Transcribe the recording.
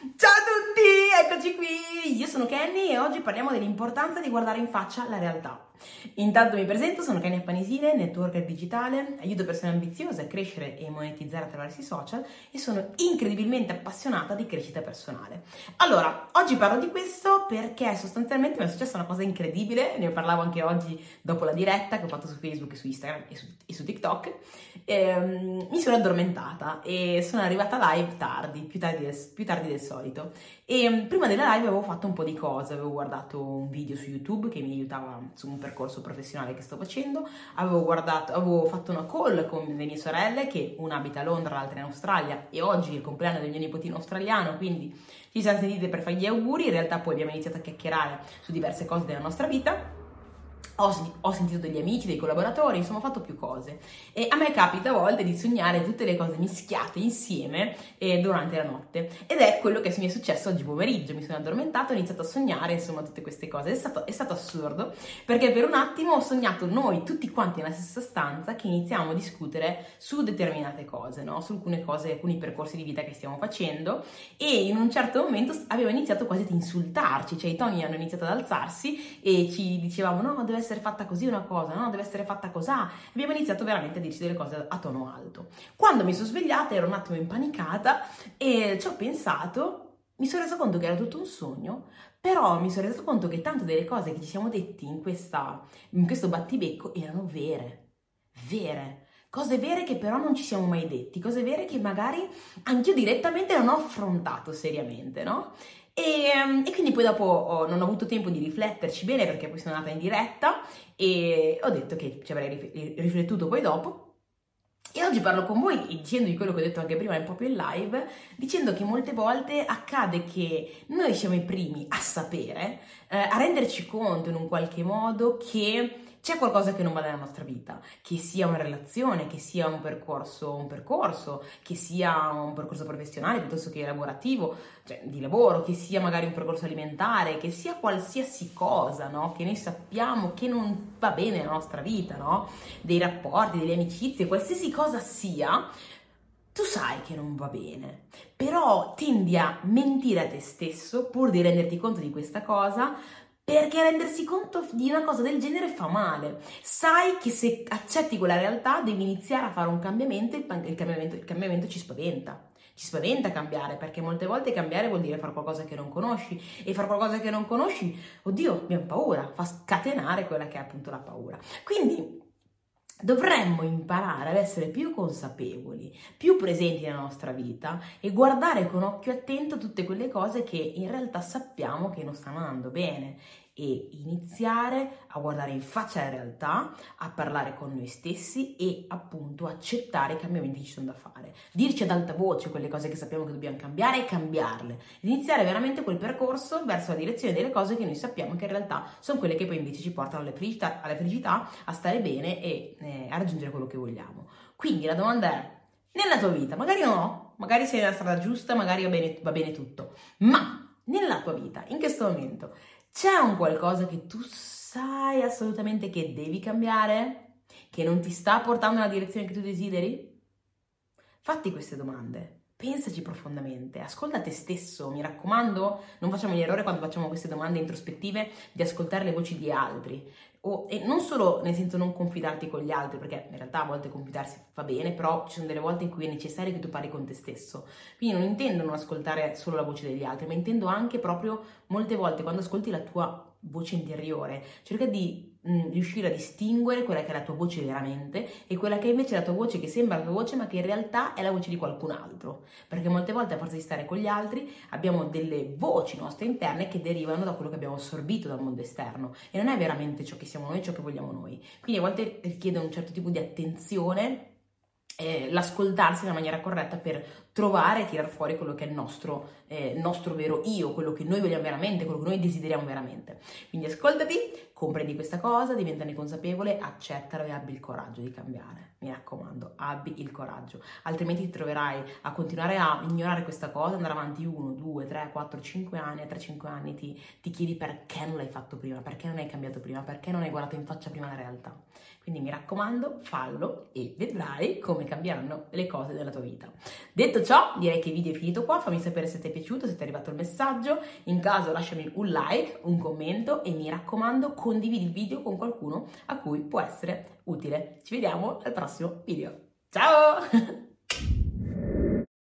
Ciao a tutti, eccoci qui. Io sono Kenny e oggi parliamo dell'importanza di guardare in faccia la realtà. Intanto mi presento, sono Kenya Panisile, networker digitale, aiuto persone ambiziose a crescere e monetizzare attraverso i social e sono incredibilmente appassionata di crescita personale. Allora, oggi parlo di questo perché sostanzialmente mi è successa una cosa incredibile, ne parlavo anche oggi dopo la diretta che ho fatto su Facebook su Instagram e su, e su TikTok. Ehm, mi sono addormentata e sono arrivata live tardi, più tardi del, più tardi del solito. E prima della live avevo fatto un po' di cose, avevo guardato un video su YouTube che mi aiutava su un percorso professionale che sto facendo, avevo, guardato, avevo fatto una call con le mie sorelle che una abita a Londra, l'altra in Australia e oggi è il compleanno del mio nipotino australiano, quindi ci siamo sentite per fare gli auguri, in realtà poi abbiamo iniziato a chiacchierare su diverse cose della nostra vita ho, ho, sentito degli amici, dei collaboratori, insomma ho fatto più cose. E a me capita a volte di sognare tutte le cose mischiate insieme eh, durante la notte. Ed è quello che mi è successo oggi pomeriggio. Mi sono addormentato, ho iniziato a sognare, insomma, tutte queste cose. È stato, è stato assurdo, perché per un attimo ho sognato noi tutti quanti nella stessa stanza che iniziamo a discutere su determinate cose, no? Su alcune cose, alcuni percorsi di vita che stiamo facendo. E in un certo momento avevo iniziato quasi ad insultarci, cioè i toni hanno iniziato ad alzarsi e ci dicevamo no, deve essere fatta così una cosa, no, deve essere fatta così. Abbiamo iniziato veramente a dirci delle cose a tono alto. Quando mi sono svegliata ero un attimo impanicata e ci ho pensato, mi sono resa conto che era tutto un sogno, però mi sono resa conto che tante delle cose che ci siamo detti in, questa, in questo battibecco erano vere, vere cose vere che però non ci siamo mai detti, cose vere che magari anch'io direttamente non ho affrontato seriamente, no? E, ehm, e, quindi poi dopo ho, non ho avuto tempo di rifletterci bene perché poi sono andata in diretta e ho detto che ci avrei riflettuto poi dopo. E oggi parlo con voi dicendovi quello che ho detto anche prima proprio in live, dicendo che molte volte accade che noi siamo i primi a sapere, eh, a renderci conto in un qualche modo che c'è qualcosa che non va nella nostra vita, che sia una relazione, che sia un percorso, un percorso, che sia un percorso professionale piuttosto che lavorativo, cioè di lavoro, che sia magari un percorso alimentare, che sia qualsiasi cosa, no? Che noi sappiamo che non va bene nella nostra vita, no? Dei rapporti, delle amicizie, qualsiasi cosa sia, tu sai che non va bene, però tendi a mentire a te stesso pur di renderti conto di questa cosa perché rendersi conto di una cosa del genere fa male. Sai che se accetti quella realtà devi iniziare a fare un cambiamento, il, cambiamento, il cambiamento ci spaventa. Ci spaventa cambiare perché molte volte cambiare vuol dire fare qualcosa che non conosci e fare qualcosa che non conosci, oddio, abbiamo paura, fa scatenare quella che è appunto la paura. Quindi Dovremmo imparare ad essere più consapevoli, più presenti nella nostra vita e guardare con occhio attento tutte quelle cose che in realtà sappiamo che non stanno andando bene e iniziare a guardare in faccia la realtà, a parlare con noi stessi e appunto accettare i cambiamenti che ci sono da fare. Dirci ad alta voce quelle cose che sappiamo che dobbiamo cambiare e cambiarle. Iniziare veramente quel percorso verso la direzione delle cose che noi sappiamo che in realtà sono quelle che poi invece ci portano alla felicità, alla felicità a stare bene e eh, a raggiungere quello che vogliamo. Quindi la domanda è, nella tua vita, magari no, magari sei nella strada giusta, magari va bene, va bene tutto, ma nella tua vita, in questo momento, c'è un qualcosa che tu sai assolutamente che devi cambiare? Che non ti sta portando nella direzione che tu desideri? Fatti queste domande. Pensaci profondamente, ascolta te stesso, mi raccomando, non facciamo l'errore quando facciamo queste domande introspettive di ascoltare le voci di altri. O, e non solo nel senso non confidarti con gli altri, perché in realtà a volte confidarsi fa bene, però ci sono delle volte in cui è necessario che tu parli con te stesso. Quindi non intendo non ascoltare solo la voce degli altri, ma intendo anche proprio molte volte quando ascolti la tua voce interiore, cerca di mh, riuscire a distinguere quella che è la tua voce veramente e quella che invece è la tua voce che sembra la tua voce ma che in realtà è la voce di qualcun altro, perché molte volte a forza di stare con gli altri abbiamo delle voci nostre interne che derivano da quello che abbiamo assorbito dal mondo esterno. E non è veramente ciò che siamo noi, ciò che vogliamo noi. Quindi a volte richiede un certo tipo di attenzione eh, l'ascoltarsi nella maniera corretta per trovare e tirare fuori quello che è il nostro, eh, nostro, vero io, quello che noi vogliamo veramente, quello che noi desideriamo veramente. Quindi ascoltati, comprendi questa cosa, diventane consapevole, accettalo e abbi il coraggio di cambiare. Mi raccomando, abbi il coraggio, altrimenti ti troverai a continuare a ignorare questa cosa, andare avanti 1, 2, 3, 4, 5 anni, e tra 5 anni ti, ti chiedi perché non l'hai fatto prima, perché non hai cambiato prima, perché non hai guardato in faccia prima la realtà. Quindi mi raccomando, fallo e vedrai come cambieranno le cose della tua vita. Detto ciò, direi che il video è finito qua, fammi sapere se ti è piaciuto, se ti è arrivato il messaggio, in caso lasciami un like, un commento e mi raccomando condividi il video con qualcuno a cui può essere utile. Ci vediamo al prossimo video. Ciao!